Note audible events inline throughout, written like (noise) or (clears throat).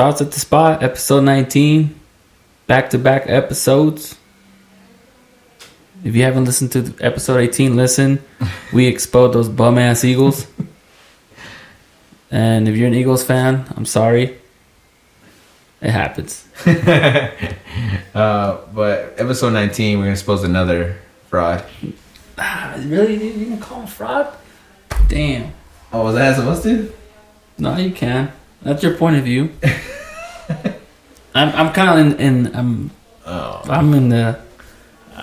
Thoughts at the Spot, episode 19. Back to back episodes. If you haven't listened to episode 18, listen. (laughs) We exposed those bum ass Eagles. And if you're an Eagles fan, I'm sorry. It happens. (laughs) uh, but episode 19, we're gonna expose another fraud. Ah, really? You gonna call him fraud? Damn. Oh, was that supposed to? No, you can. That's your point of view. (laughs) I'm I'm kind of in, in I'm Oh. I'm in the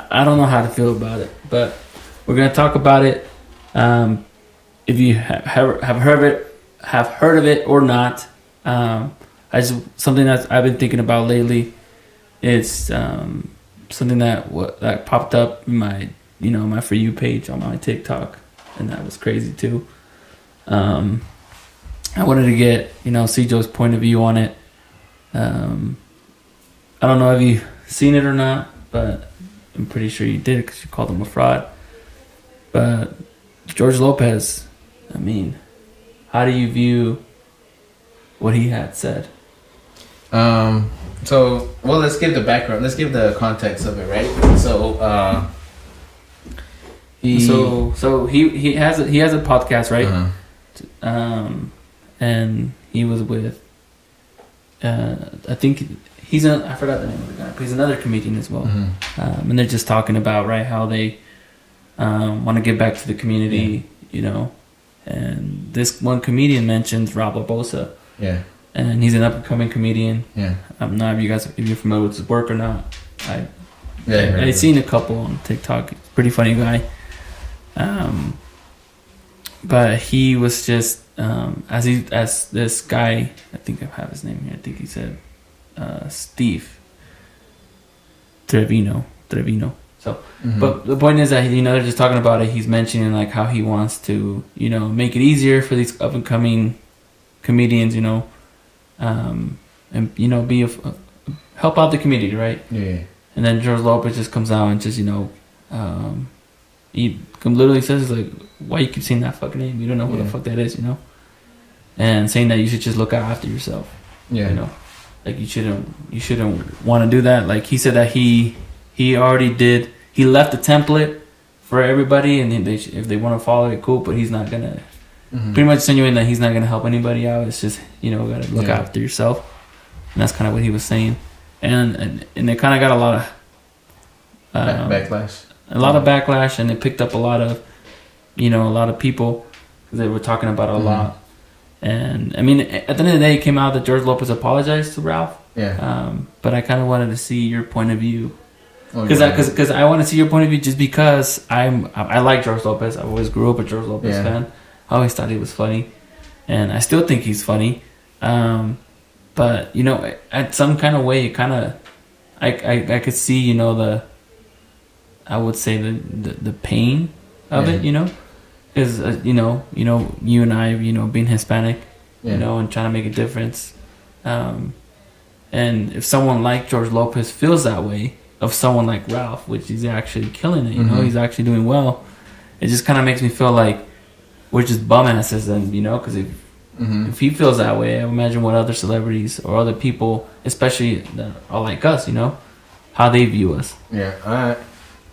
I don't know how to feel about it, but we're gonna talk about it. Um, if you have have heard of it, have heard of it or not, um, I just something that I've been thinking about lately. It's um, something that what that popped up in my you know my for you page on my TikTok, and that was crazy too. Um, I wanted to get you know Joe's point of view on it. Um, I don't know if you seen it or not, but I'm pretty sure you did because you called him a fraud. But George Lopez, I mean, how do you view what he had said? Um. So, well, let's give the background. Let's give the context of it, right? So, uh, he. So, so he he has a, he has a podcast, right? Uh-huh. Um, and he was with, uh, I think he's a I forgot the name of the guy, but he's another comedian as well. Mhm. um, and they're just talking about right how they um, want to give back to the community, you know. And this one comedian mentions Ralph Barbosa, Yeah. and he's an up and coming comedian. Yeah. I'm not if you guys if you're familiar with his work or not. I Yeah. I of I seen a couple on TikTok. Pretty funny guy. Um, but he was just um, as he as this guy. I think I have his name here. I think he said uh, Steve Trevino. Trevino. So, Mhm. but the point is that you know they're just talking about it. He's mentioning like how he wants to you know make it easier for these up and coming comedians. You know, um, and you know be a, help out the community, right? Yeah. And then George Lopez just comes out and just, you know, um, he literally says, like, why you keep saying that fucking name? You don't know who Yeah. the fuck that is, you know? And saying that you should just look out after yourself, Yeah. you know? Like, you shouldn't, you shouldn't want to do that. Like, he said that he, he already did, he left a template for everybody and they, if they want to follow it, cool, but he's not gonna, Mhm. pretty much insinuating that he's not gonna help anybody out. It's just, you know, gotta look Yeah. after yourself. And that's kind of what he was saying. And, and, and it kind of got a lot of, um, backlash. a lot of backlash and it picked up a lot of you know a lot of people they were talking about a Mhm. lot and i mean at the end of the day it came out that george lopez apologized to ralph Yeah. um, but i kind of wanted to see your point of view Oh, because yeah. I, cause, cause I want to see your point of view just because i'm i, I like george lopez i always grew up a george lopez Yeah. fan i always thought he was funny and i still think he's funny um, but you know at some kind of way it kind of I, I i could see you know the i would say the the, the pain of Yeah. it you know because uh, you know you know you and i you know being hispanic Yeah. you know and trying to make a difference um, and if someone like george lopez feels that way of someone like ralph which he's actually killing it you know Mhm. he's actually doing well it just kind of makes me feel like we're just bum asses and you know because if Mhm. if he feels that way, I imagine what other celebrities or other people, especially that are like us, you know, how they view us. Yeah, alright.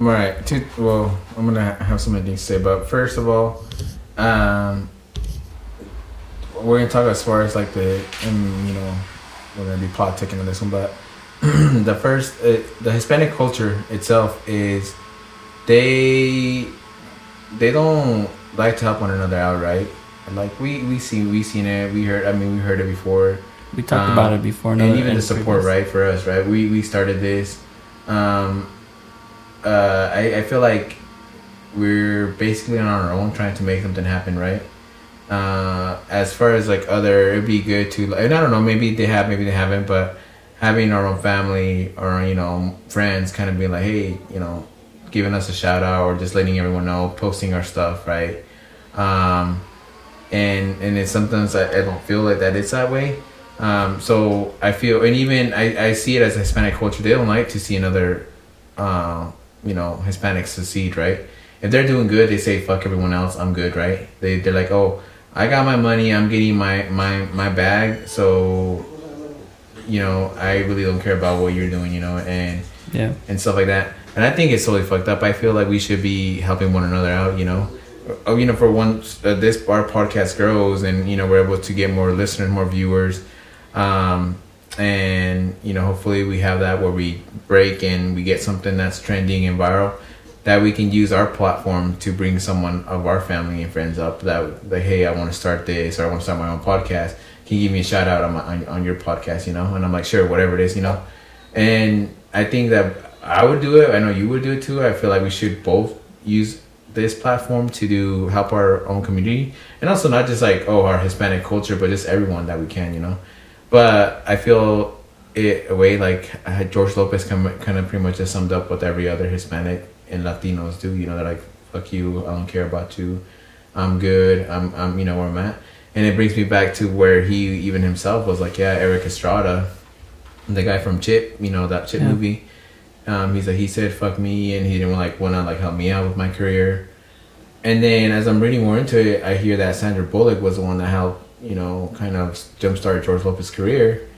Alright, two, well, I'm gonna have some things to say, but first of all, um, we're gonna talk as far as like the, and you know, we're gonna be politicking on this one, but (clears throat) the first, uh, the Hispanic culture itself is they, they don't like to help one another out, right? Like we we see we seen it, we heard. I mean, we heard it before We talked Um, about it before. and even the support previous- right for us right we we started this um uh i i feel like we're basically on our own trying to make something happen right uh as far as like other it'd be good to like, and i don't know maybe they have maybe they haven't but having our own family or you know friends kind of being like hey you know giving us a shout out or just letting everyone know, posting our stuff, right? Um, and and it's sometimes I, I don't feel like that it's that way. Um, so I feel, and even I, I see it as Hispanic culture. They don't like to see another, uh, you know, Hispanics succeed, right? If they're doing good, they say fuck everyone else. I'm good, right? They they're like, oh, I got my money. I'm getting my my my bag. So, you know, I really don't care about what you're doing, you know, and Yeah. and stuff like that. And I think it's totally fucked up. I feel like we should be helping one another out, you know. Oh, you know, for once uh, this our podcast grows, and you know we're able to get more listeners, more viewers, um, and you know hopefully we have that where we break and we get something that's trending and viral that we can use our platform to bring someone of our family and friends up that like hey I want to start this or I want to start my own podcast. Can you give me a shout out on my on, on your podcast? You know, and I'm like sure, whatever it is, you know. And I think that I would do it. I know you would do it too. I feel like we should both use this platform to do help our own community, and also not just like oh our Hispanic culture, but just everyone that we can, you know. But I feel it a way like George Lopez kind of, kind of pretty much just summed up what every other Hispanic and Latinos do. You know, they're like fuck you, I don't care about you, I'm good, I'm I'm you know where I'm at, and it brings me back to where he even himself was like yeah Erik Estrada, the guy from Chip, you know that Chip Yeah. movie. Um, he's like he said fuck me and he didn't like want to like help me out with my career. And then as I'm reading more into it, I hear that Sandra Bullock was the one that helped, you know, kind of jumpstart George Lopez's career.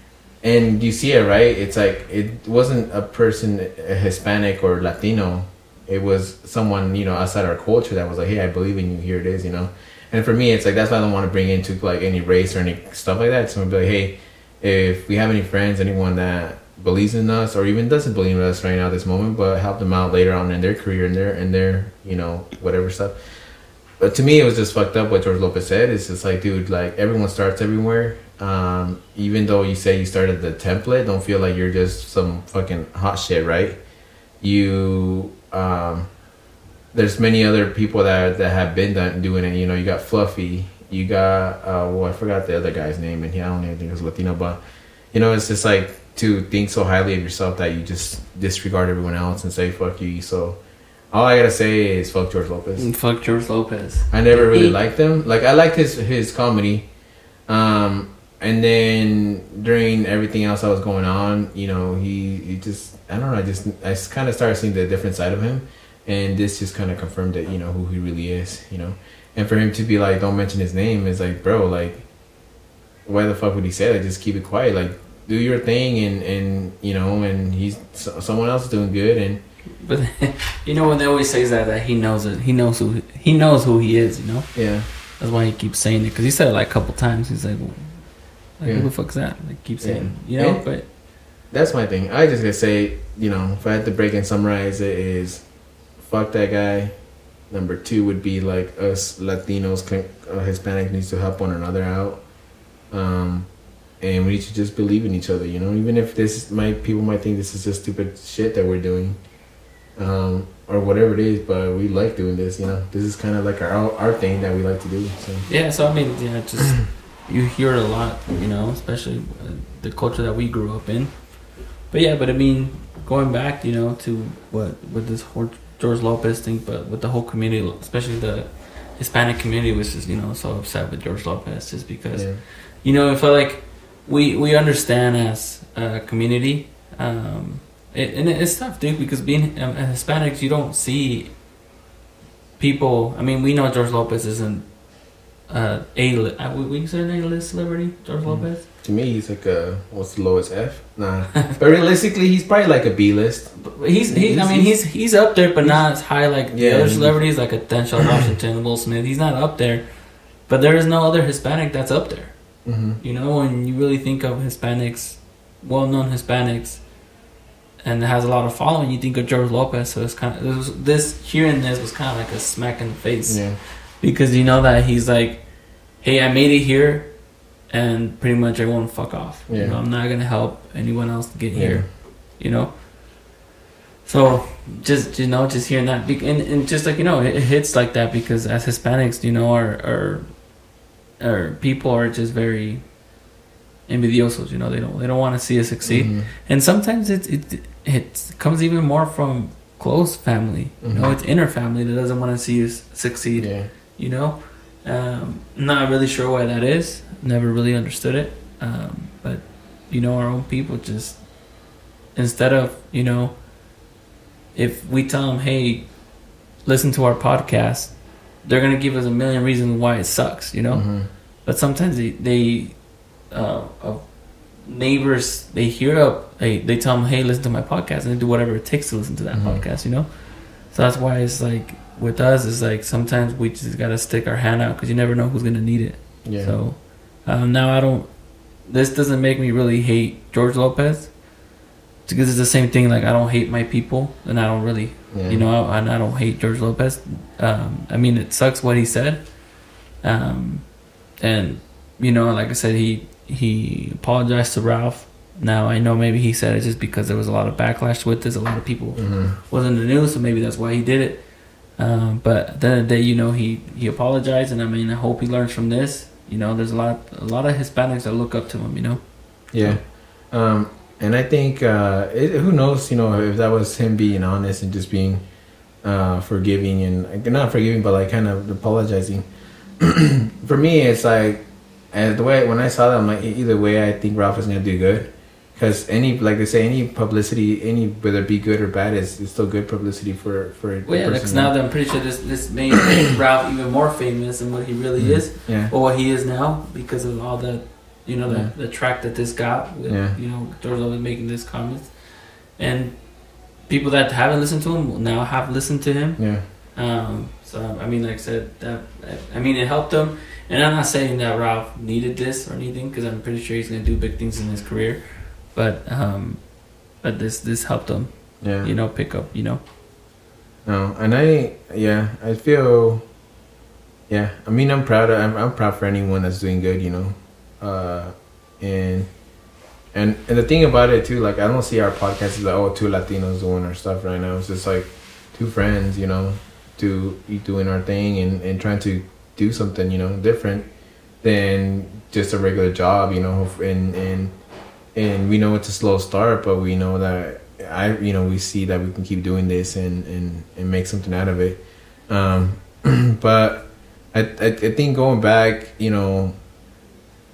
And you see it, right? It's like it wasn't a person, a Hispanic or Latino. It was someone, you know, outside our culture that was like, hey, I believe in you. Here it is, you know. And for me, it's like that's why I don't want to bring into like any race or any stuff like that. So I'm be like, hey, if we have any friends, anyone that believes in us or even doesn't believe in us right now, this moment, but help them out later on in their career and their and their, you know, whatever stuff. But to me, it was just fucked up what George Lopez said. It's just like, dude, like everyone starts everywhere. Um, even though you say you started the template, don't feel like you're just some fucking hot shit, right? You, um, there's many other people that that have been done, doing it. You know, you got Fluffy, you got uh, well, I forgot the other guy's name, and he I don't even think it was Latino, but you know, it's just like to think so highly of yourself that you just disregard everyone else and say fuck you. So all I gotta say is fuck George Lopez. Fuck George Lopez. I never really liked him. Like I liked his his comedy, um, and then during everything else that was going on, you know, he he just I don't know. I just I kind of started seeing the different side of him, and this just kind of confirmed that You know who he really is. You know, and for him to be like, don't mention his name is like, bro, like, why the fuck would he say that? Just keep it quiet. Like, do your thing, and and you know, and he's someone else is doing good, and But (laughs) you know when they always say that that he knows it. He knows who he knows who he is. You know yeah, that's why he keeps saying it because he said it like a couple times. He's like, well, like Yeah. who the fuck's that? Like keep saying, Yeah. you know. And- But that's my thing. I just gotta say, you know, if I had to break and summarize it, is fuck that guy. Number two would be like us Latinos, uh, Hispanic needs to help one another out, um, and we need to just believe in each other. You know, even if this might people might think this is just stupid shit that we're doing, um, or whatever it is, but we like doing this. You know, this is kind of like our our thing that we like to do. So yeah, so I mean, yeah, just (clears throat) you hear it a lot. You know, especially uh, the culture that we grew up in. But yeah, but I mean, going back, you know, to what with this whole George Lopez thing, but with the whole community, especially the Hispanic community, which is you know so upset with George Lopez just because yeah, you know, I feel like we we understand as a community, um, it, and it's tough, dude, because being um, Hispanics, you don't see people. I mean, we know George Lopez isn't uh, a li- uh, we we consider an A-list celebrity, George Mhm. Lopez. to me, he's like a what's the lowest F? Nah, (laughs) but realistically, he's probably like a B list. But he's, he's I mean, he's he's up there, but not as high like the other celebrities, like a Denzel (clears throat) Washington, Will Smith. He's not up there, but there is no other Hispanic that's up there. Mm-hmm. You know, when you really think of Hispanics, well-known Hispanics, and it has a lot of following, you think of George Lopez. So it's kind of this, this hearing this was kind of like a smack in the face Yeah. because you know that he's like, "Hey, I made it here, and pretty much I won't fuck off. You Yeah. know, I'm not gonna help anyone else get Yeah. here. You know." So just you know, just hearing that, and, and just like you know, it, it hits like that because as Hispanics, you know, our our our people are just very envidiosos. You know, they don't they don't want to see us succeed, Mhm. and sometimes it it it comes even more from close family. You know, Mhm. it's inner family that doesn't want to see you succeed. Yeah. You know, um, not really sure why that is. Never really understood it. Um, but you know, our own people just instead of you know, if we tell them, hey, listen to our podcast, they're gonna give us a million reasons why it sucks. You know, Mhm. but sometimes they they uh, neighbors they hear up they they tell them hey listen to my podcast and they do whatever it takes to listen to that Mhm. podcast you know so that's why it's like with us it's like sometimes we just gotta stick our hand out because you never know who's gonna need it Yeah. so um, now I don't this doesn't make me really hate George Lopez because it's the same thing like I don't hate my people and I don't really yeah. you know, I, and I don't hate George Lopez. Um, I mean, it sucks what he said. Um, and you know, like I said, he he apologized to Ralph. Now I know maybe he said it just because there was a lot of backlash with this. A lot of people Mhm. wasn't in the news, so maybe that's why he did it. Um, but at the end of the day, you know, he he apologized, and I mean, I hope he learns from this. You know, there's a lot a lot of Hispanics that look up to him. You know, Yeah. Um, and I think uh, it, who knows, you know, if that was him being honest and just being uh, forgiving and not forgiving, but like kind of apologizing. (clears throat) For me, it's like and the way when I saw that, I'm like, either way, I think Ralph is gonna do good. Because any, like they say, any publicity, any whether it be good or bad, is, is still good publicity for for. well, yeah, because now that I'm pretty sure this this made (coughs) Ralph even more famous than what he really Mhm. is. Yeah. or what he is now because of all the you know the, Yeah. the track that this got with, Yeah. you know Lopez making this comments and people that haven't listened to him will now have listened to him Yeah. Um, so I mean like I said that I mean it helped him and I'm not saying that Ralph needed this or anything because I'm pretty sure he's gonna do big things in his career but um but this this helped him Yeah. you know pick up you know No, and I yeah, I feel yeah. I mean, I'm proud. Of, I'm I'm proud for anyone that's doing good, you know. Uh, and and and the thing about it too, like I don't see our podcast as like oh two Latinos doing our stuff right now. It's just like two friends, you know, do doing our thing and and trying to do something, you know, different than just a regular job, you know. And and and we know it's a slow start, but we know that I, you know, we see that we can keep doing this and and and make something out of it. Um, (clears throat) but I, I I think going back, you know,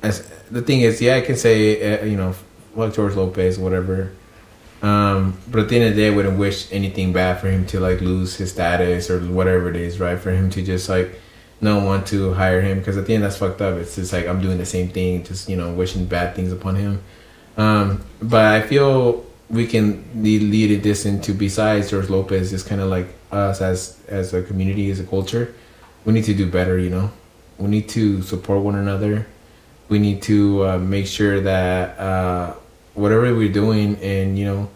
as the thing is, yeah, I can say, uh, you know, fuck George Lopez, whatever. Um, but at the end of the day, I wouldn't wish anything bad for him to like lose his status or whatever it is, right? For him to just like not want to hire him because at the end that's fucked up. It's just like I'm doing the same thing, just you know, wishing bad things upon him. Um, but I feel we can lead, this into besides George Lopez, just kind of like us as as a community, as a culture. We need to do better, you know. We need to support one another. We need to uh, make sure that uh, whatever we're doing, and you know,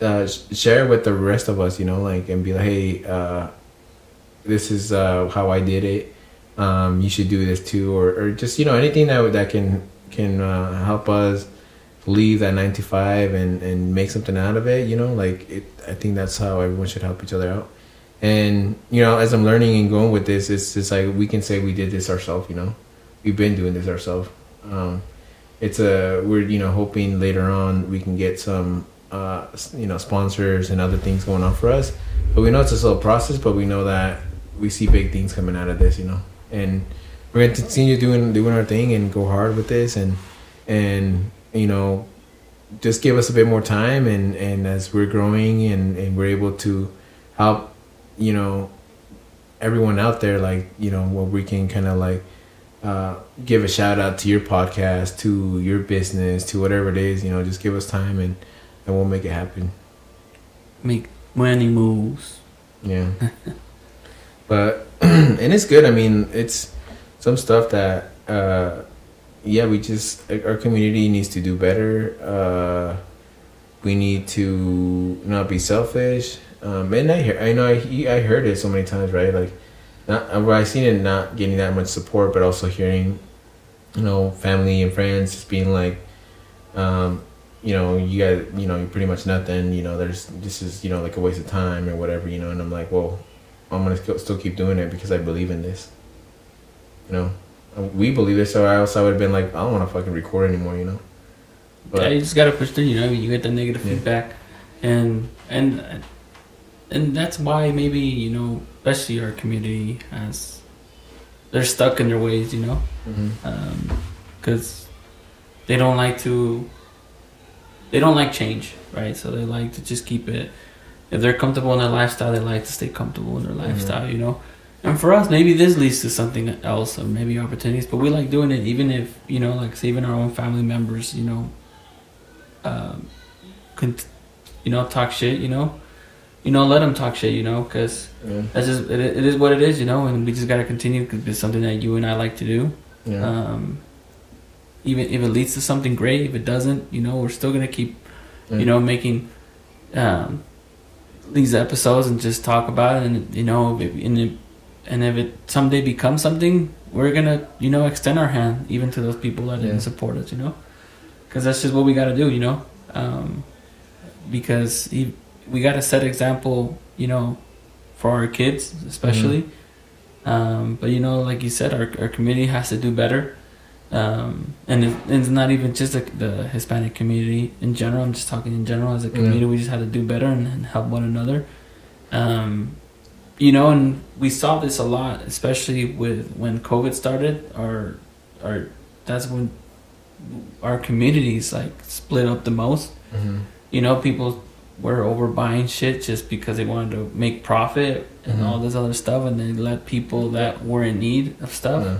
uh, share it with the rest of us, you know, like and be like, hey, uh, this is uh, how I did it. Um, you should do this too, or, or just you know anything that that can can uh, help us leave that 95 and and make something out of it you know like it i think that's how everyone should help each other out. And you know as i'm learning and going with this it's just like we can say we did this ourselves you know. We've been doing this ourselves um it's a we're you know hoping later on we can get some uh you know sponsors and other things going on for us. But we know it's a slow process but we know that we see big things coming out of this you know. And we're to continue doing doing our thing and go hard with this and and you know just give us a bit more time and and as we're growing and and we're able to help you know everyone out there like you know what we can kind of like uh, give a shout out to your podcast to your business to whatever it is you know just give us time and and we'll make it happen. Make money moves. Yeah. (laughs) But (clears throat) and it's good. I mean it's some stuff that uh yeah we just our community needs to do better. Uh we need to not be selfish. Um and i hear i know i, I heard it so many times right? Like not well, i seen it not getting that much support but also hearing you know family and friends just being like um you know you got you know you're pretty much nothing you know there's this is you know like a waste of time or whatever you know and i'm like well i'm gonna still still keep doing it because i believe in this you know we believe it, so I also would have been like, I don't want to fucking record anymore, you know. yeah, you just gotta push through. You know, you get the negative Yeah. feedback, and and uh, and that's why maybe you know, especially our community has, they're stuck in their ways, you know, Mm-hmm. because they don't like to. They don't like change, right? So they like to just keep it. If they're comfortable in their lifestyle, they like to stay comfortable in their Mhm. lifestyle, you know. And for us, maybe this leads to something else, or maybe opportunities. But we like doing it, even if you know, like even our own family members, you know, um, can, you know, talk shit, you know, you know, let them talk shit, you know, because Yeah. that's just it, it is what it is, you know, and we just gotta continue because it's something that you and I like to do. Yeah. Um, even if it leads to something great, if it doesn't, you know, we're still gonna keep, Mm. you know, making um, these episodes and just talk about it, and you know, and if, and if it someday becomes something, we're gonna, you know, extend our hand even to those people that Yeah. didn't support us, you know, because that's just what we gotta do, you know, um, because he, we gotta set example, you know, for our kids especially. Um, but you know, like you said, our our community has to do better. Um, and it, it's not even just the, the Hispanic community in general. I'm just talking in general as a community. We just have to do better and, and help one another. Um, you know, and we saw this a lot, especially with when COVID started. Our, our, that's when our communities like split up the most. Mhm. You know, people were overbuying shit just because they wanted to make profit and Mhm. all this other stuff, and they let people that were in need of stuff. Yeah.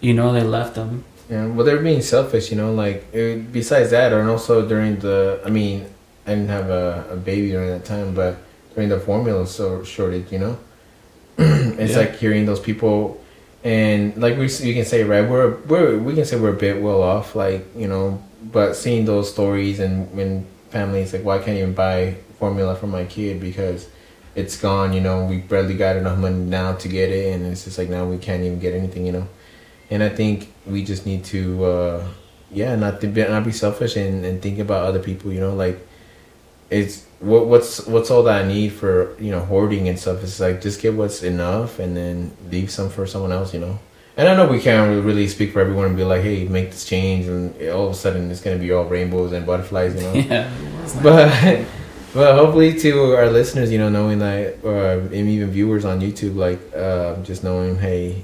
You know, they left them. Yeah, well, they're being selfish, you know. Like it, besides that, and also during the, I mean, I didn't have a, a baby during that time, but during the formula so shortage, you know, (clears throat) it's Yeah. like hearing those people, and like we we can say right, we're we're we can say we're a bit well off, like you know, but seeing those stories and when families like, why can't even buy formula for my kid because it's gone, you know, we barely got enough money now to get it, and it's just like now we can't even get anything, you know and I think we just need to, uh, yeah, not to be, not be selfish and, and think about other people. You know, like it's what what's what's all that I need for you know hoarding and stuff. It's like just get what's enough and then leave some for someone else. You know, and I know we can't really speak for everyone and be like, hey, make this change, and all of a sudden it's gonna be all rainbows and butterflies. You know, (laughs) Yeah. (laughs) but but hopefully to our listeners, you know, knowing that, or and even viewers on YouTube, like uh, just knowing, hey,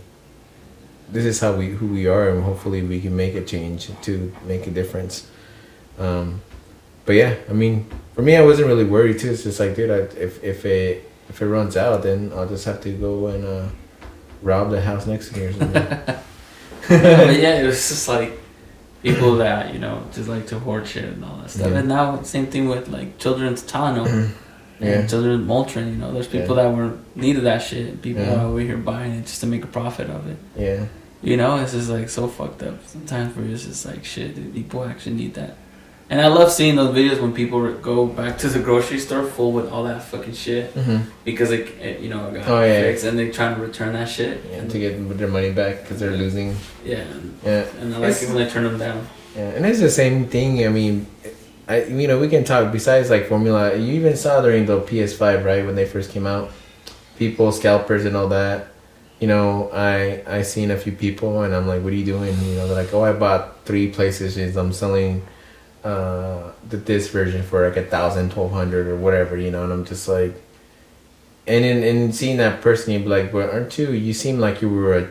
this is how we who we are, and hopefully we can make a change to make a difference. Um, but yeah, I mean, for me, I wasn't really worried too. It's just like, dude, I, if if it if it runs out, then I'll just have to go and uh, rob the house next to me or something. (laughs) but yeah, it was just like people that you know just like to hoard shit and all that stuff. Yeah. And now same thing with like children's Tylenol (clears throat) Yeah. and children's Motrin. You know, there's people Yeah. that were needed that shit. People Yeah. are over here buying it just to make a profit of it. yeah, You know, it's just like so fucked up. Sometimes where it's just like shit. Dude, people actually need that. And I love seeing those videos when people go back to the grocery store full with all that fucking shit mm-hmm. because it, it you know, got Oh, yeah. fixed and they're trying to return that shit. yeah, and, to get their money back because they're losing. yeah, and, Yeah, and I like It's- it when they turn them down. Yeah, and it's the same thing. I mean, I you know we can talk besides like formula. You even saw during the PS5 right when they first came out, people scalpers and all that. You know, I I seen a few people and I'm like, what are you doing? You know, they're like, oh, I bought three PlayStations. I'm selling uh the this version for like a thousand, twelve hundred or whatever. You know, and I'm just like, and in in seeing that person, you'd be like, well, aren't you? You seem like you were a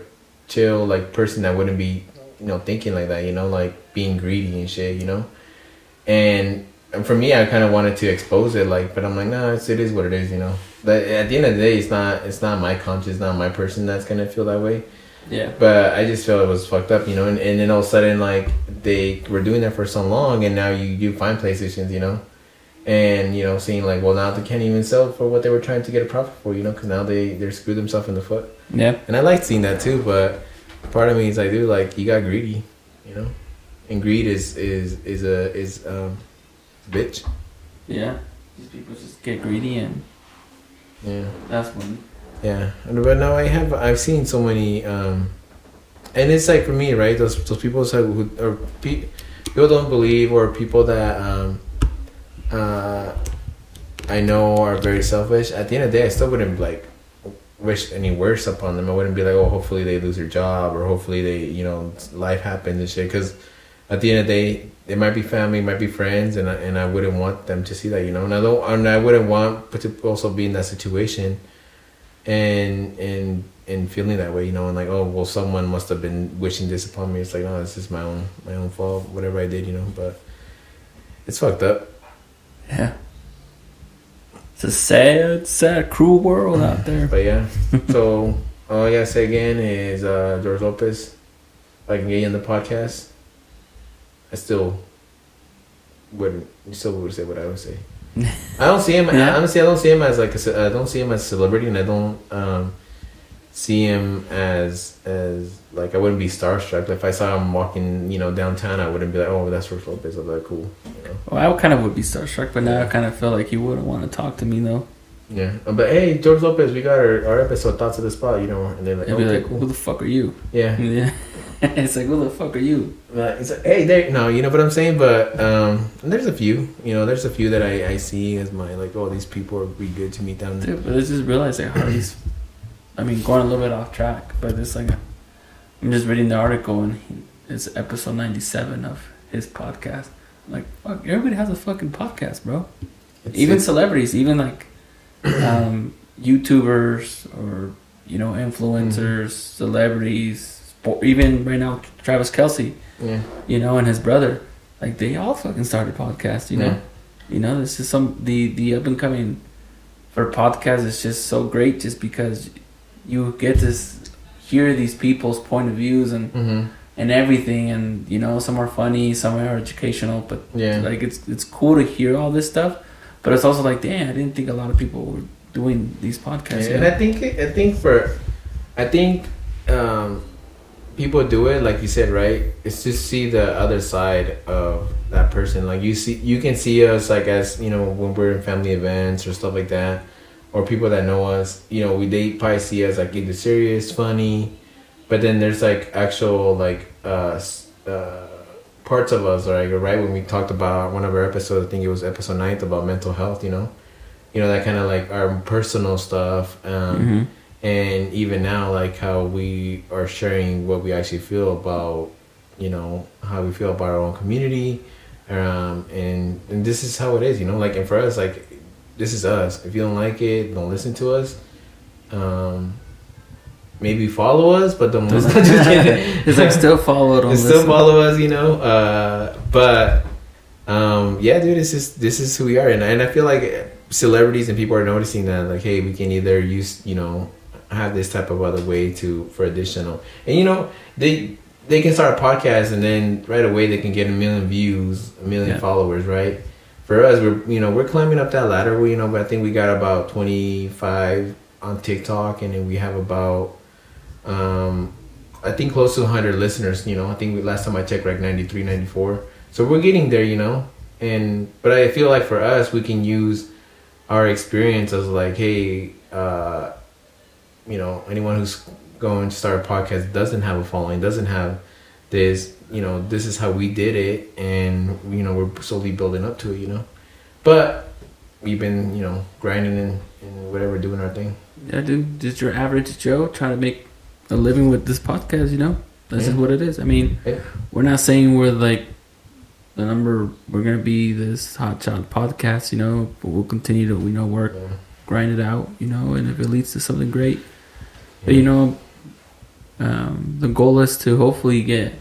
chill like person that wouldn't be you know thinking like that. You know, like being greedy and shit. You know, and and for me, I kind of wanted to expose it, like, but I'm like, no, it's, it is what it is, you know. But at the end of the day, it's not, it's not my conscience, not my person that's gonna feel that way. Yeah. But I just feel it was fucked up, you know. And, and then all of a sudden, like, they were doing that for so long, and now you you find PlayStations, you know, and you know, seeing like, well, now they can't even sell for what they were trying to get a profit for, you know, because now they they're screwed themselves in the foot. Yeah. And I like seeing that too, but part of me is like, dude, like you got greedy, you know, and greed is is is a is um, bitch. Yeah. These people just get greedy and Yeah, that's when yeah. But now I have I've seen so many, um, and it's like for me, right? Those those people who or pe- people don't believe or people that um, uh, I know are very selfish. At the end of the day, I still wouldn't like wish any worse upon them. I wouldn't be like, oh, hopefully they lose their job or hopefully they, you know, life happens and shit. Because at the end of the day, it might be family, might be friends, and I, and I wouldn't want them to see that, you know. And I don't, and I wouldn't want to also be in that situation, and and and feeling that way, you know, and like, oh well, someone must have been wishing this upon me. It's like, no, this is my own my own fault, whatever I did, you know. But it's fucked up. Yeah. It's a sad, sad, cruel world out there. But yeah, (laughs) so all I gotta say again is uh, George Lopez. If I can get you on the podcast, I still wouldn't. Still would say what I would say. (laughs) I don't see him. Yeah. Honestly, I don't see him as like a I don't see him as a celebrity, and I don't um, see him as as like I wouldn't be starstruck. If I saw him walking, you know, downtown, I wouldn't be like, oh, that's George Lopez. I'd be like, cool. You know? Well, I kind of would be starstruck, but now I kind of feel like he wouldn't want to talk to me though. Yeah, Uh, but hey, George Lopez, we got our, our episode thoughts of the spot, you know, and they're like, okay, like, cool. "Who the fuck are you?" Yeah, (laughs) Yeah. it's like, "Who the fuck are you?" Like, it's like, hey, there, no, you know what I'm saying? But um, there's a few, you know, there's a few that I, I see as my, like, oh, these people would be good to meet down there. Dude, but I just realized like how these. I mean, going a little bit off track, but it's like I'm just reading the article and he, it's episode 97 of his podcast. I'm like, fuck, everybody has a fucking podcast, bro. It's- even it's- celebrities, even like (clears throat) um, YouTubers or you know influencers, celebrities, spo- even right now Travis Kelce, yeah, you know, and his brother, like they all fucking started podcasts, you know. Yeah. You know, this is some the the up and coming for podcasts is just so great, just because you get to hear these people's point of views and mm-hmm. and everything, and you know, some are funny, some are educational, but yeah, like it's it's cool to hear all this stuff, but it's also like, damn, I didn't think a lot of people were doing these podcasts. Yeah, and I think I think for, I think, um, people do it like you said, right? It's to see the other side of that person. Like you see, you can see us like as you know when we're in family events or stuff like that, or people that know us. You know, we they probably see us like either serious, funny, but then there's like actual like uh, uh parts of us like right when we talked about one of our episodes. I think it was episode ninth about mental health. You know. You know that kind of like our personal stuff, um, Mhm. and even now like how we are sharing what we actually feel about you know how we feel about our own community um and and this is how it is you know like and for us like this is us if you don't like it don't listen to us um maybe follow us but don't Just kidding. (laughs) it's like still follow it on still follow us you know uh but um yeah dude this is this is who we are and, and i feel like celebrities and people are noticing that like hey we can either use you know have this type of other way to for additional and you know they they can start a podcast and then right away they can get a million views a million Yeah. followers right for us we're you know we're climbing up that ladder we you know but i think we got about 25 on tiktok and then we have about um i think close to 100 listeners you know. I think last time i checked like 93 94 so we're getting there you know. And but i feel like for us we can use our experience as like hey uh you know anyone who's going to start a podcast doesn't have a following doesn't have this you know this is how we did it and you know we're slowly building up to it you know. But we've been you know grinding and, and whatever doing our thing. Yeah, dude, just your average Joe trying to make a living with this podcast, you know? That's Yeah. just what it is. I mean, Yeah. we're not saying we're like the number, we're going to be this hot shot podcast, you know, but we'll continue to, you know, work, Yeah. grind it out, you know, and if it leads to something great. But, you know, um, the goal is to hopefully get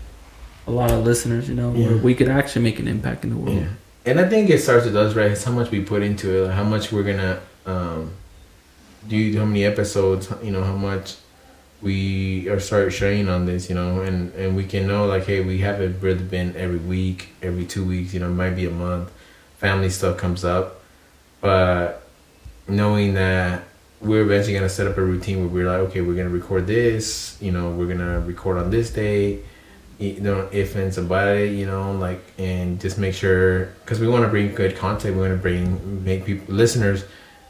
a lot of listeners, you know, where we could actually make an impact in the world. And I think it starts with us, right? It's how much we put into it, like how much we're gonna um, do, how many episodes, you know, how much we are start sharing on this, you know, and and we can know like, hey, we haven't really been every week, every two weeks, you know, might be a month. Family stuff comes up, but knowing that we're eventually gonna set up a routine where we're like, okay, we're gonna record this, you know, we're gonna record on this day you know if and about it you know like and just make sure because we want to bring good content we want to bring make people listeners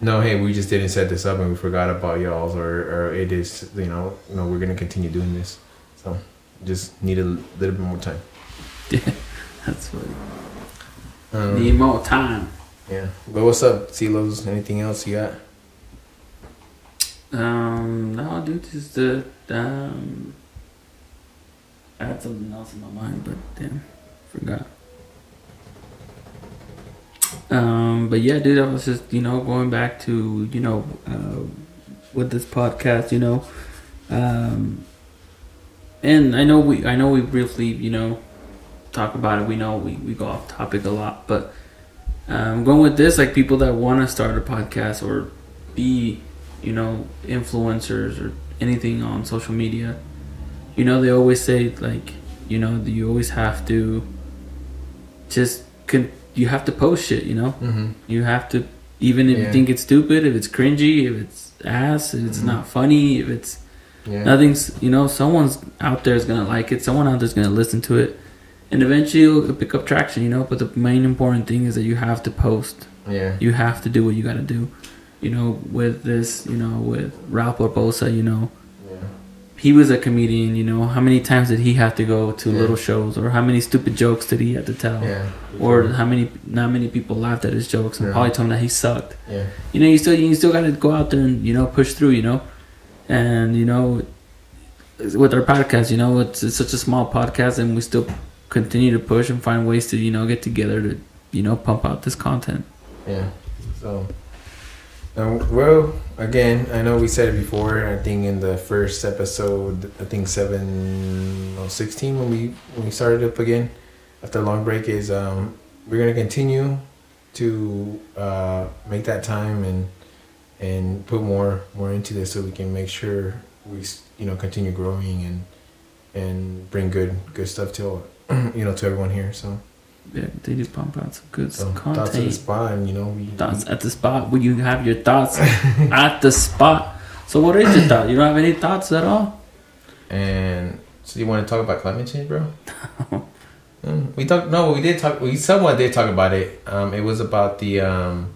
know hey we just didn't set this up and we forgot about y'all's or or it is you know know we're gonna continue doing this so just need a little bit more time Yeah, (laughs) That's funny. um, Need more time. yeah but what's up Silos anything else you got Um, no, dude, just the um. I had something else in my mind, but damn, Forgot. Um, but yeah, dude, I was just you know going back to you know uh, with this podcast, you know, um, and I know we I know we briefly you know talk about it. We know we we go off topic a lot, but um, going with this, like people that want to start a podcast or be you know influencers or anything on social media, you know they always say like you know you always have to just you have to post shit you know Mm-hmm. you have to even if you think it's stupid if it's cringy if it's ass if it's Mhm. not funny if it's Yeah. nothing's you know someone's out there is gonna like it someone out there's gonna listen to it and eventually it'll pick up traction you know but the main important thing is that you have to post Yeah. you have to do what you gotta do you know with this you know with Ralph Barbosa you know Yeah. He was a comedian, you know. How many times did he have to go to Yeah. little shows, or how many stupid jokes did he have to tell, Yeah. or how many not many people laughed at his jokes and Yeah. probably told him that he sucked. Yeah. You know, you still you still got to go out there and you know push through, you know, and you know with our podcast, you know, it's, it's such a small podcast, and we still continue to push and find ways to you know get together to you know pump out this content. Yeah. So, um, well, again, I know we said it before. I think in the first episode, I think seven or sixteen when we when we started up again after a long break is um, we're gonna continue to uh, make that time and and put more more into this so we can make sure we you know continue growing and and bring good good stuff to (clears throat) you know to everyone here. So, Yeah, they do pump out some good so thoughts of the content. spot, you know we Thoughts at the spot. Will you have your thoughts (laughs) at the spot? So, what is your thought? You don't have any thoughts at all? And so you want to talk about climate change, bro? (laughs) Mm, we talked. No, we did talk. We somewhat did talk about it. Um, it was about the um,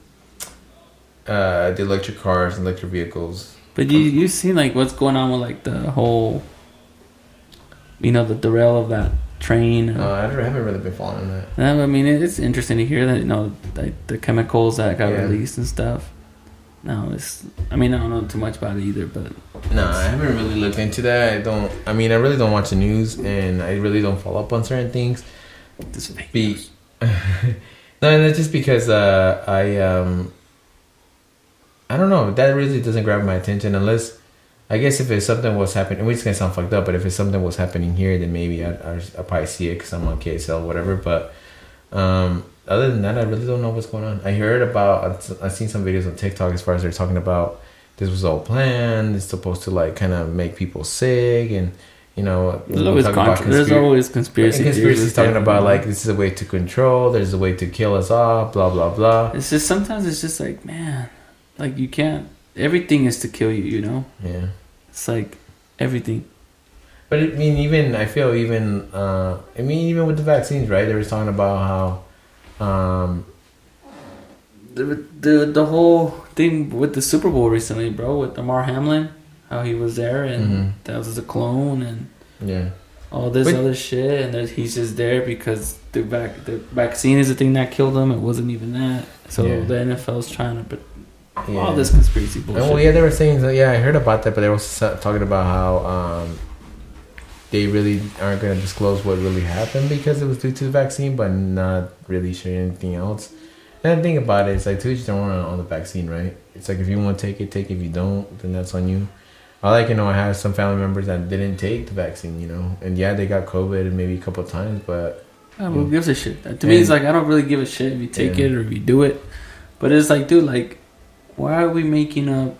uh, the electric cars, and electric vehicles. But you you seen like what's going on with like the whole, you know, the derail of that train. Uh, I don't- haven't really been following that. I mean, it's interesting to hear that you know like the chemicals that got Yeah. released and stuff. No, it's. I mean, I don't know too much about it either, but No, I haven't really looked into that. I don't. I mean, I really don't watch the news, and I really don't follow up on certain things. this Be- (laughs) no, and that's just because uh, I um, I don't know. That really doesn't grab my attention unless I guess if it's something was happening, we're just gonna sound fucked up, but if it's something was happening here, then maybe I I I'll probably see it because I'm on KSL whatever. But um, other than that, I really don't know what's going on. I heard about I've- seen some videos on TikTok as far as they're talking about this was all planned. It's supposed to like kind of make people sick and. You know, There's always about there's always conspiracy. and theories conspiracies talking about like this is a way to control. There's a way to kill us off. Blah blah blah. It's just sometimes it's just like man, like you can't. Everything is to kill you, you know. Yeah, It's like everything. but I mean, even I feel even. Uh, I mean, even with the vaccines, right? They were talking about how. Um, The, the the whole thing with the Super Bowl recently, bro, with Damar Hamlin, how he was there and Mhm. that was a clone and yeah, all this But- other shit, and that he's just there because the vac the vaccine is the thing that killed him. It wasn't even that. So Yeah. the NFL's trying to, yeah. all this conspiracy bullshit. Oh yeah, they were saying. that- Yeah, I heard about that, but they were talking about how um, they really aren't going to disclose what really happened because it was due to the vaccine, but not really sharing anything else. And the thing about it is like to each their own on, the vaccine, right? It's like if you want to take it, take it. If you don't, then that's on you. I like you know I have some family members that didn't take the vaccine, you know, and yeah, they got COVID maybe a couple of times, but Yeah, who gives a shit? To me, it's like I don't really give a shit if you take Yeah. it or if you do it. But it's like, dude, like, why are we making up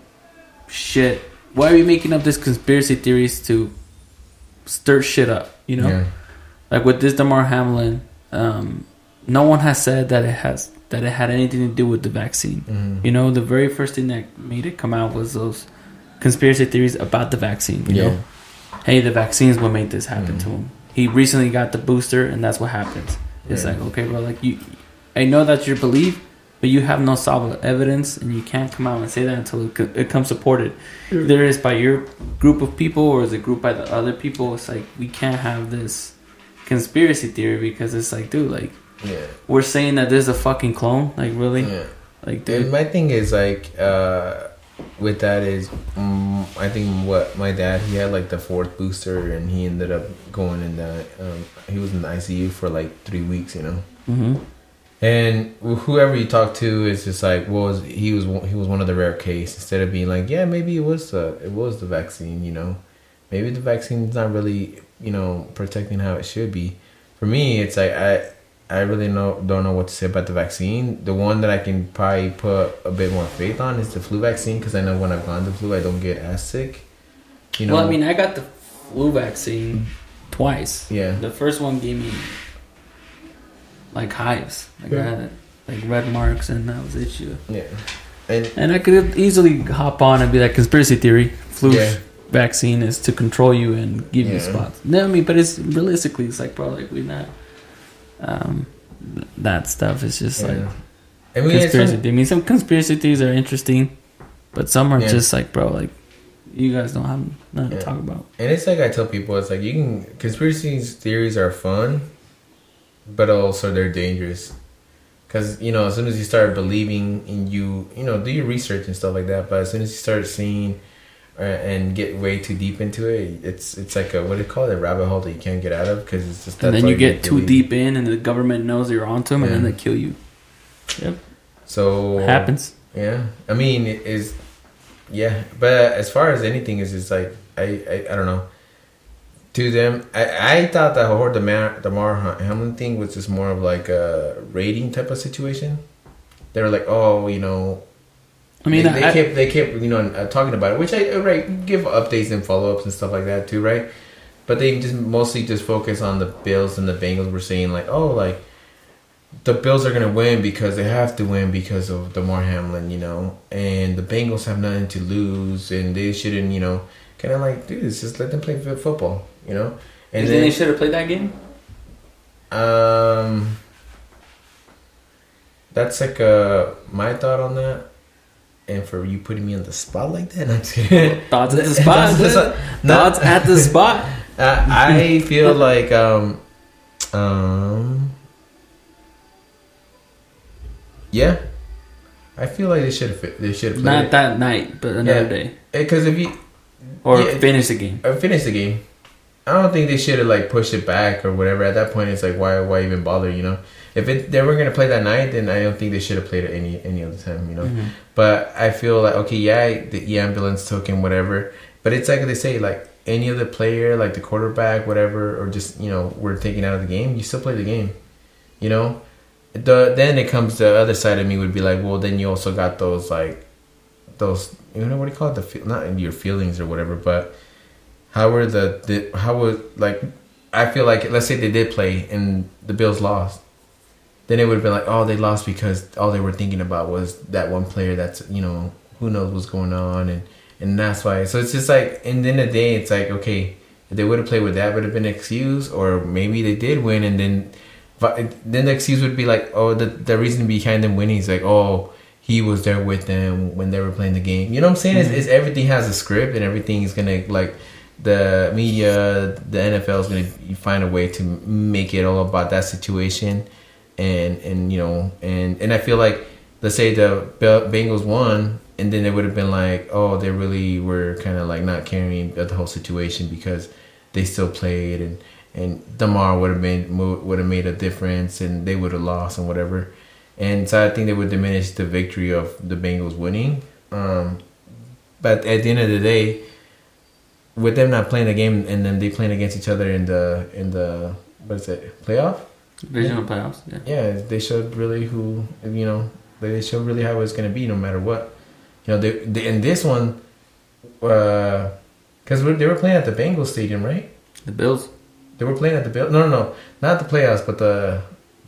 shit? Why are we making up this conspiracy theories to stir shit up? You know, yeah, like with this Damar Hamlin, um, no one has said that it has that it had anything to do with the vaccine. Mhm. You know, the very first thing that made it come out was those conspiracy theories about the vaccine. You yeah, know, hey, the vaccine is what made this happen Mhm. to him. He recently got the booster, and that's what happens. It's Yeah. like, okay, bro, like you, I know that's your belief, but you have no solid evidence, and you can't come out and say that until it, co- it comes supported. Either it's by your group of people or is it group by the other people. It's like we can't have this conspiracy theory because it's like, dude, like yeah, we're saying that there's a fucking clone. Like really, yeah. like And dude, my thing is like, uh, with that is, um, I think what my dad he had like the fourth booster and he ended up going in the um, he was in the ICU for like three weeks, you know. Mm-hmm. And whoever you talk to is just like, well, he was he was one of the rare case. Instead of being like, yeah, maybe it was the it was the vaccine, you know, maybe the vaccine's not really you know protecting how it should be. For me, it's like I I really know don't know what to say about the vaccine. The one that I can probably put a bit more faith on is the flu vaccine because I know when I've gone the flu, I don't get as sick. You know. Well, I mean, I got the flu vaccine twice. Yeah. The first one gave me like hives. Like yeah. I had like red marks, and that was issue. Yeah. And, and I could easily hop on and be like conspiracy theory. Flu yeah. vaccine is to control you and give yeah. you spots. No, I mean, but it's realistically, it's like bro, like we not um, that stuff is just yeah. like I mean, conspiracy. I mean, some conspiracy theories are interesting, but some are yeah. just like, bro, like you guys don't have nothing yeah. to talk about. And it's like I tell people, it's like you can conspiracy theories are fun, but also they're dangerous. Cause you know, as soon as you start believing in you, you know, do your research and stuff like that. But as soon as you start seeing uh, and get way too deep into it, it's it's like a what do you call it, a rabbit hole that you can't get out of because it's just. And then you get too deep in, and the government knows you're onto them, yeah. and then they kill you. Yep. So it happens. Yeah, I mean, it is yeah, but as far as anything is, it's like I I, I don't know. To them, I, I thought that whole Damar Damar Hamlin thing was just more of like a rating type of situation. They were like, oh, you know, I mean, they, they I, kept they kept you know uh, talking about it, which I uh, right give updates and follow ups and stuff like that too, right? But they just mostly just focus on the Bills and the Bengals. Were saying like, oh, like the Bills are gonna win because they have to win because of Damar Hamlin, you know, and the Bengals have nothing to lose, and they shouldn't, you know, kind of like, dude, just let them play football, you know. And you then, they should have played that game. Um, that's like uh my thought on that and for you putting me on the spot like that. (laughs) I'm scared. Thoughts at the spot. Thoughts at the spot. I feel (laughs) like um um yeah, I feel like they should have they should have not that night, but another yeah. day. Because if you or yeah, finish the game or finish the game, I don't think they should have like pushed it back or whatever. At that point, it's like why why even bother? You know if it, they were gonna play that night, then I don't think they should have played it any any other time, you know. Mm-hmm. But I feel like okay, yeah, the ambulance took him, whatever. But it's like they say, like any other player, like the quarterback, whatever, or just you know, we're taken out of the game. You still play the game, you know. The then it comes the other side of me would be like, well, then you also got those like those you know what do you call it the not your feelings or whatever, but how were the, the how was like I feel like let's say they did play and the Bills lost then it would have been like, oh, they lost because all they were thinking about was that one player that's, you know, who knows what's going on. And, and that's why. So it's just like, in the end of the day, it's like, okay, if they would have played with that, would have been an excuse. Or maybe they did win and then, then the excuse would be like, oh, the, the reason behind them winning is like, oh, he was there with them when they were playing the game. You know what I'm saying? Mm-hmm. It's, it's everything has a script and everything is gonna like the media, the NFL is gonna find a way to make it all about that situation. And and you know and and I feel like let's say the Bengals won and then it would have been like oh they really were kind of like not caring about the whole situation because they still played and and Damar would have made would have made a difference and they would have lost and whatever. And so I think they would diminish the victory of the Bengals winning. Um, but at the end of the day with them not playing the game and then they playing against each other in the in the what is it playoff Divisional playoffs. Yeah. Yeah, they showed really who you know. They showed really how it's gonna be, no matter what. You know, they, they in this one, because uh, they were playing at the Bengals stadium, right? The Bills. They were playing at the Bills. No, no, no, not the playoffs, but the.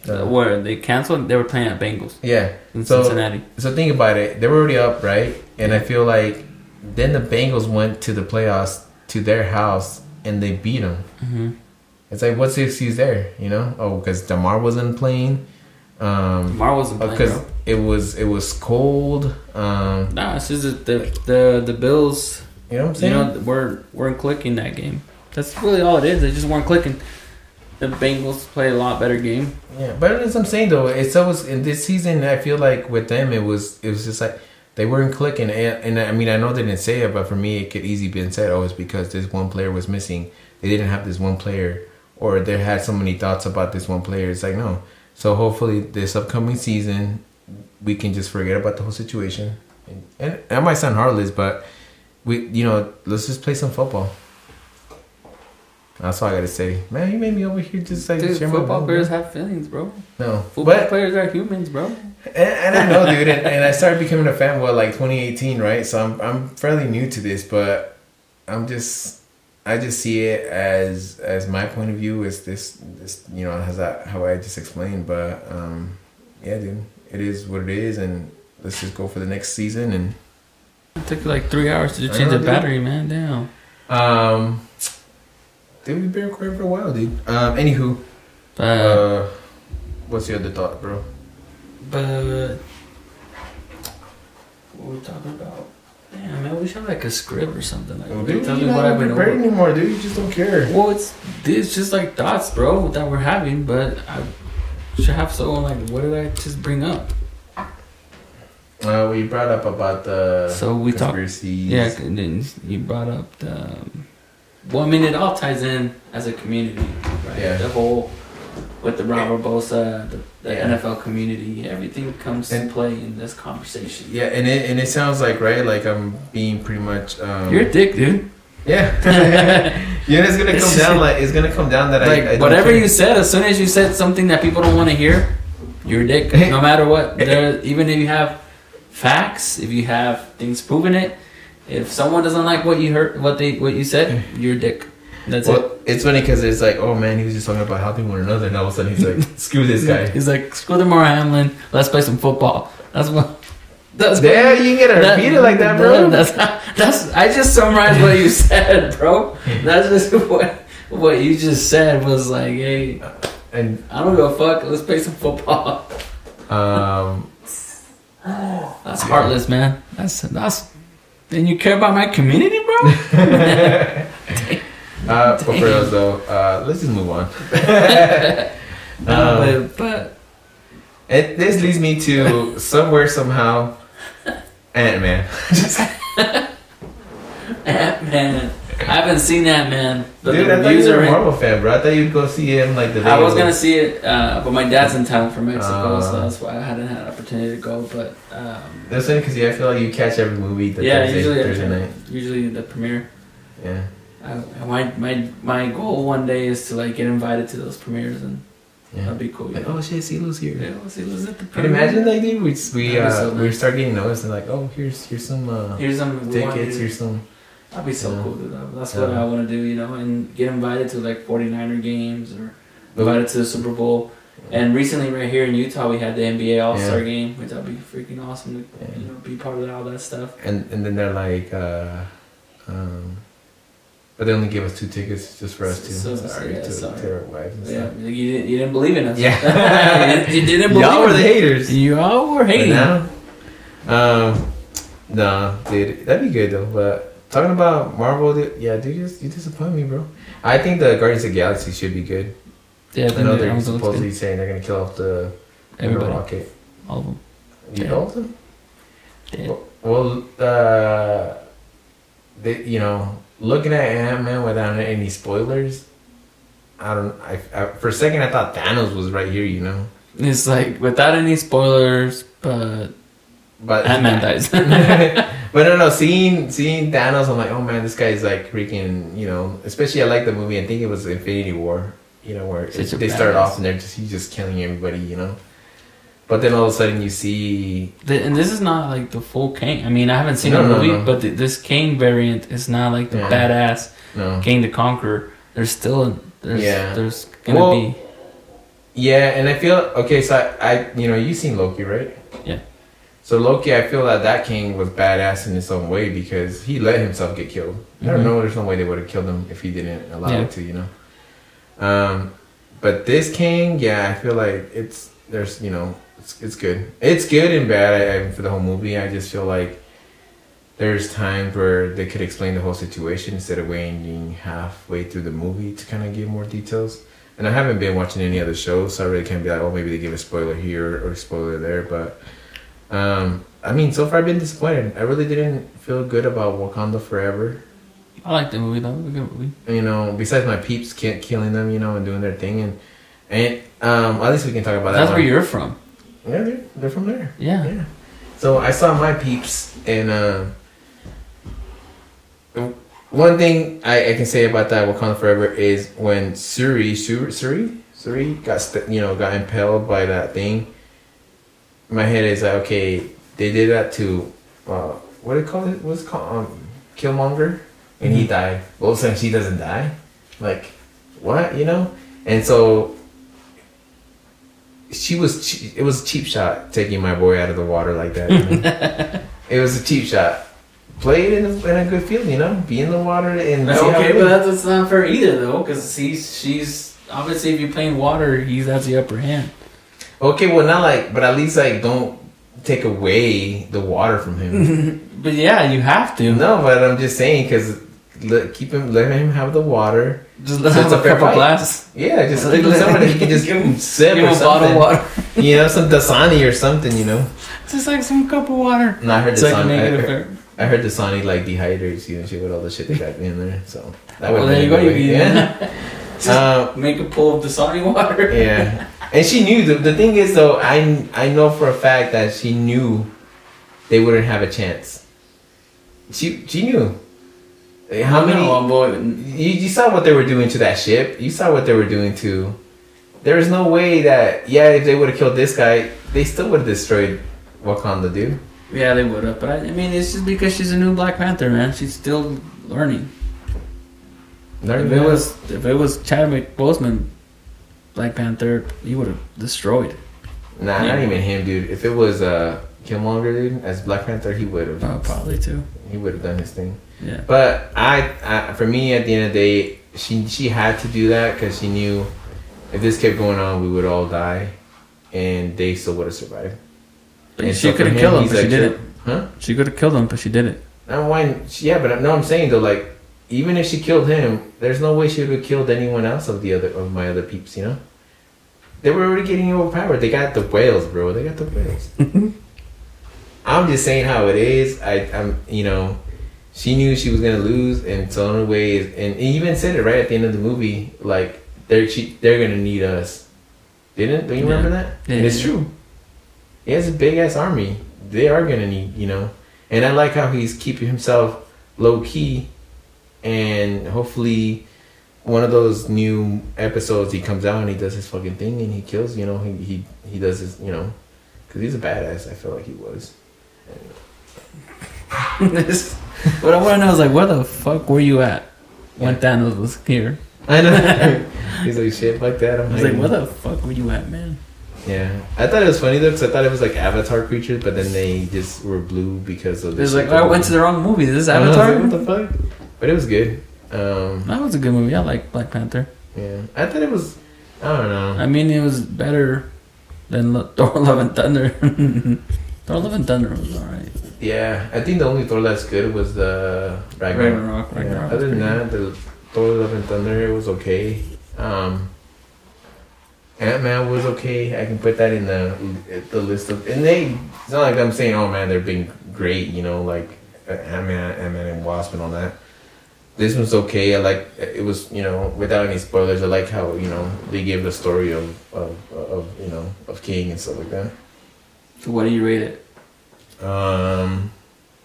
the Where they canceled? They were playing at Bengals. Yeah, in so, Cincinnati. So think about it. They were already up, right? And yeah. I feel like then the Bengals went to the playoffs to their house and they beat them. Mm-hmm. It's like, what's the excuse there? You know? Oh, because Damar wasn't playing. Um, Damar wasn't playing because it was it was cold. Um, nah, it's just the the the Bills. You know what I'm saying? You know, we're weren't clicking that game. That's really all it is. They just weren't clicking. The Bengals played a lot better game. Yeah, but as I'm saying though, it's always in this season. I feel like with them, it was it was just like they weren't clicking. And, and I mean, I know they didn't say it, but for me, it could easily been said, oh, it's because this one player was missing. They didn't have this one player, or they had so many thoughts about this one player. It's like, no. So hopefully, this upcoming season, we can just forget about the whole situation. And, and that might sound heartless, but we, you know, let's just play some football. That's all I gotta say. Man, you made me over here just like Dude, share my football players have feelings, bro. No, Football but players are humans, bro. And, and I know, dude, and, and I started becoming a fan what like 2018, right? So I'm I'm fairly new to this, but I'm just I just see it as as my point of view is this this you know has that how I just explained, but um yeah, dude, it is what it is, and let's just go for the next season and It took like three hours to change know, the dude. battery, man. Damn. um. Dude, we've been recording for a while, dude. Um, anywho, But uh, what's the other thought, bro? But what were we talking about? Damn, man, we should have like a script or something. Like, Well, dude, tell you me what not I've been prepared over. anymore, dude. You just don't care. Well, it's it's just like thoughts, bro, that we're having. But I should have someone like, what did I just bring up? Uh, we brought up about the So we talked. conspiracies. Yeah, and then you brought up the. Well, I mean, it all ties in as a community, right? Yeah. The whole with the Ralph Barbosa, the, the Yeah. NFL community, everything comes And- to play in this conversation. Yeah, and it and it sounds like right, like I'm being pretty much. Um, You're a dick, dude. yeah. (laughs) yeah, it's gonna come down like it's gonna come down that like I, I whatever you said, as soon as you said something that people don't want to hear, you're a dick. No matter what, (laughs) there, even if you have facts, if you have things proving it, if someone doesn't like what you heard, what they what you said, you're a dick. That's it. Well, it's funny because it's like, oh man, he was just talking about helping one another, and all of a sudden he's like, (laughs) screw this guy. He's like, screw Damar Hamlin. Let's play some football. That's what. That's Yeah, you can get that- repeat it like that, bro. (laughs) That's that's. I just summarized what you (laughs) said, bro. That's just what what you just said was like, hey, And I don't give a fuck. Let's play some football. um, That's heartless, man. That's that's. Then you care about my community, bro? Uh, for real though, uh, let's just move on. (laughs) Um, but, but It, this leads me to somewhere somehow, Ant Man. (laughs) Ant Man. I haven't seen that man. Dude, the I thought reviews you were are a. Marvel fan, bro. I thought you'd go see him like the day. I was of- gonna see it, uh, but my dad's in town from Mexico, Uh. so that's why I hadn't had an opportunity to go. But um, That's funny because yeah, I feel like you catch every movie the yeah, Thursday, usually Thursday night. usually the premiere. Yeah. I, my my my goal one day is to like get invited to those premieres, and Yeah. that'd be cool. Like, know? oh shit, CeeLo's here. Yeah, see, let's the Can you imagine like dude? We we uh so we start getting noticed and like oh here's here's some uh, Here's some tickets here's some That'd be so Yeah. cool, dude. That's what Yeah. I want to do, you know, and get invited to like 49er games or invited to the Super Bowl. And recently, right here in Utah, we had the NBA All Star Yeah. game, which that'd be freaking awesome to you know be part of all that stuff. and and then they're like uh um but they only gave us two tickets just for us two. So sorry, yeah, to, sorry. to our wives Yeah, stuff. you didn't you didn't believe in us. Yeah. (laughs) you, you didn't believe. Y'all were the haters. Y'all were But hating. now, um, nah, dude, that'd be good though. But talking about Marvel, dude, yeah, dude, you, you disappoint me, bro. I think the Guardians of the Galaxy should be good. Yeah, I know they're supposedly saying they're gonna kill off the Everybody, rocket. all of them. You Yeah. of them? Dead. Well, well, uh, they, you know, looking at Ant Man without any spoilers, I don't. I, I for a second I thought Thanos was right here. You know, It's like without any spoilers, but but Ant Man (laughs) dies. (laughs) but no, no. Seeing seeing Thanos, I'm like, oh man, this guy's like freaking. You know, especially I like the movie. I think it was Infinity War. You know, where a they start off and they're just he's just killing everybody. You know, but then all of a sudden you see The- and this is not like the full Kang. I mean, I haven't seen No, the no, movie, no. but th- this Kang variant is not like the Yeah. badass no. Kang the Conqueror. There's still there's Yeah. there's gonna Well, be Yeah, and I feel okay. So I, I you know, you seen Loki, right? Yeah. So Loki, I feel that that Kang was badass in his own way because he let himself get killed. I don't Mhm. know. There's no way they would have killed him if he didn't allow Yeah. it to, you know. Um, but this Kang, yeah, I feel like it's there's you know it's it's good. It's good and bad I, I, for the whole movie. I just feel like there's times where they could explain the whole situation instead of waiting halfway through the movie to kind of give more details. And I haven't been watching any other shows, so I really can't be like, oh, maybe they give a spoiler here or a spoiler there. But um, I mean, so far I've been disappointed. I really didn't feel good about Wakanda Forever. I like the movie though. It was a good movie. You know, besides my peeps ki- killing them, you know, and doing their thing, and and um, at least we can talk about that. That's where one. you're from. Yeah, they're, they're from there. Yeah. Yeah. So I saw my peeps, and uh, one thing I, I can say about that Wakanda Forever is when Shuri, Shuri, Shuri, Shuri got st- you know got impaled by that thing. My head is like, okay, they did that to uh, what do they call it? What's it called? Um, Killmonger, and he died. All of a sudden, she doesn't die. Like, what? You know? And so she was che- it was a cheap shot taking my boy out of the water like that. you know? (laughs) it was a cheap shot. Play it in a, in a good field, you know. Be in the water and Okay, but that's, that's not fair either though, because he's she's obviously if you're playing water, he's has the upper hand. okay. Well, not like, but at least like don't take away the water from him. (laughs) But yeah, you have to. no, but I'm just saying because let, keep him, let him have the water. Just let So him it's have a couple fight. glass. Yeah, just Like, let- something that he (laughs) can just give him- sip Give or him a bottle something. of water. (laughs) You know, some Dasani or something. You know. Just like some cup of water. No, I heard So I can Dasani. make I, heard- I heard Dasani like dehydrates you and shit with all the shit they got in there. So that Well, there you go. You yeah. (laughs) Um, make a pull of the Dasani water. yeah. And she knew the, the thing is though I I know for a fact that she knew they wouldn't have a chance. She she knew. How many? No, boy. You, you saw what they were doing to that ship. You saw what they were doing to. There is no way that yeah if they would have killed this guy they still would have destroyed Wakanda dude. Yeah, they would have. But I, I mean, it's just because she's a new Black Panther, man. She's still learning. If it was if it was Chadwick Boseman, Black Panther, he would have destroyed. nah not Yeah. even him dude. If it was uh Killmonger dude as Black Panther he would have Oh, probably too. he would have done his thing. Yeah. But I, I, for me, at the end of the day, she she had to do that because she knew if this kept going on, we would all die, and they still would have survived. But And she so could have killed him, but she didn't. Huh? She could have killed him, but she didn't. Now, why? Yeah, but no, I'm saying though, like even if she killed him, there's no way she would have killed anyone else of the other of my other peeps. You know, they were already getting overpowered. They got the whales, bro. They got the whales. (laughs) I'm just saying how it is. I, I'm, you know, she knew she was gonna lose, and so the only way is, and he even said it right at the end of the movie, like they're she, they're gonna need us. Didn't? Do you Yeah. remember that? Yeah, and it's true. He has a big ass army. They are gonna need, you know. And I like how he's keeping himself low key, and hopefully, one of those new episodes he comes out and he does his fucking thing and he kills. You know, he he, he does his, you know, because he's a badass. I feel like he was. This- (laughs) what I want to know is like, where the fuck were you at when Thanos was here? I know. (laughs) he's like shit, fuck that. I'm I was like, hiding." where the fuck were you at, man? Yeah, I thought it was funny though because I thought it was like Avatar creatures, but then they just were blue because of. the It's like, I went to the wrong movie. This is I was Avatar. like, what the fuck? But it was good. Um, That was a good movie. I like Black Panther. yeah, I thought it was. I don't know. I mean, it was better than (laughs) Thor: Love and Thunder. Thor: Love and Thunder was alright. Yeah, I think the only Thor that's good was the Ragnarok. Ragnarok. Yeah, Other than was that, the Thor: Love and Thunder it was okay. Um, Ant Man was okay. I can put that in the the list of. And they, it's not like I'm saying, oh man, they're being great. You know, like Ant Man, Ant Man and Wasp and all that. This one's okay. I like it was you know without any spoilers. I like how you know they gave the story of of, of you know of Kang and stuff like that. So what do you rate it? Um,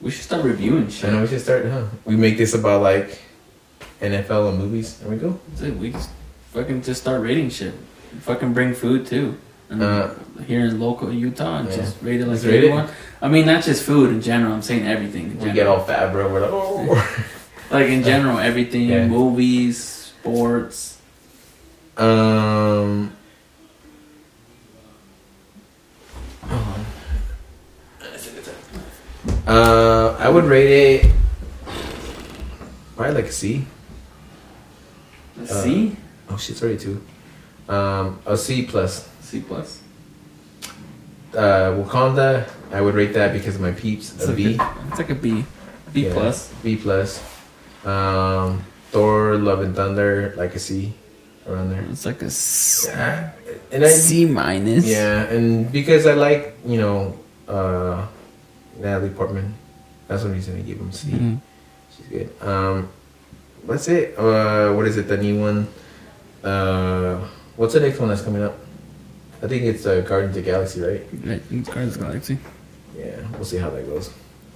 We should start reviewing shit. I know we should start. Huh? We make this about like NFL and movies. There we go. Dude, we just fucking just start rating shit. Fucking bring food too. And Uh, here in local Utah, and yeah. just rate it like it. everyone. I mean, not just food in general. I'm saying everything. In We get all fat, bro. We're like, oh. (laughs) like in (laughs) general, everything. Yeah. Movies, sports. Um. hold on. Uh, I would rate it probably like a C. A Uh, C, Oh shit, sorry two. Um, a C plus. C plus. Uh, Wakanda, I would rate that because of my peeps. It's A like B. A, it's like a B. B Yeah. plus. B plus. Um, Thor, Love and Thunder, like a C, around there. It's like a C, Yeah, and I C minus. yeah, and because I like you know, uh, Natalie Portman. That's one reason I gave him C. Mhm. She's good. Um, that's it. Uh, what is it? The new one. Uh, what's the next one that's coming up? I think it's uh, Guardians of the Galaxy, right? It's Guardians of the Galaxy. Yeah, we'll see how that goes.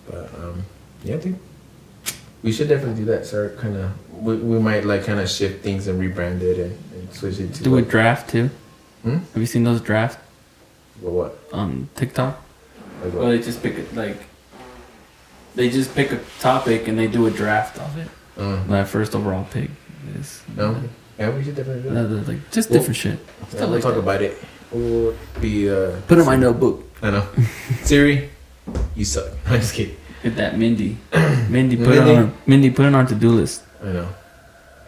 But um, yeah, dude, we should definitely do that. Start kind of. We, we might like kind of shift things and rebrand it and, and switch it to Do a draft too. Hmm? Have you seen those drafts Well, what? on TikTok? Like Well, they just pick it like they just pick a topic and they do a draft of it. Uh, My first overall pick is no. Yeah, we should definitely do that. another like just Well, different shit. Yeah, we'll like talk that. about it. We'll be uh. Put it in my notebook. I know. (laughs) Siri, you suck. (laughs) I'm just kidding. Get that Mindy. (clears throat) Mindy put it Mindy. on. Mindy put it on to do list. I know.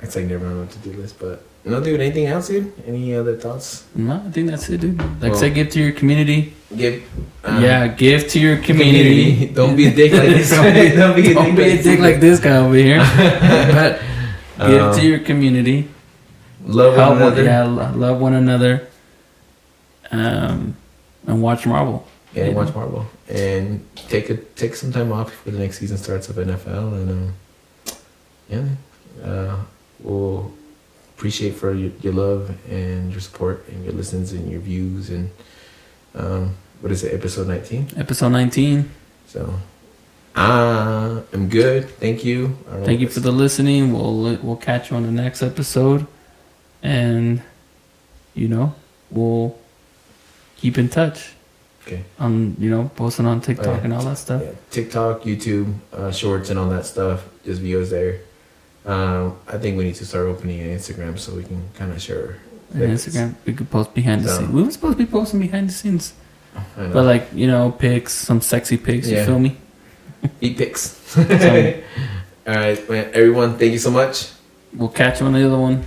It's like never on to do list, but no, dude. Anything else, dude? Any other thoughts? No, I think that's it, dude. Like I said, give to your community. Give. uh, yeah, give to your community. (laughs) Don't be a dick like this. (laughs) don't be, a don't dick be a like dick this. like this guy over here. (laughs) but give Um, to your community. Love Help one another. yeah, love one another. Um, and watch Marvel. Yeah, Yeah. watch Marvel and take a take some time off before the next season starts of NFL and um, yeah, uh, we'll appreciate for your, your love and your support and your listens and your views and um, what is it episode nineteen? Episode 19. So I am good. Thank you. I don't know Thank you for the listening. We'll we'll catch you on the next episode, and you know we'll keep in touch. Okay. On you know posting on TikTok Oh, yeah. and all that stuff. Yeah, TikTok, YouTube, uh, Shorts, and all that stuff. Just videos there. Um, I think we need to start opening an Instagram so we can kind of share. And Instagram, we could post behind the So- scenes. We were supposed to be posting behind the scenes, but like you know, pics, some sexy pics. You feel me? Eat pics. (laughs) (laughs) all right, man, everyone. Thank you so much. We'll catch you on the other one.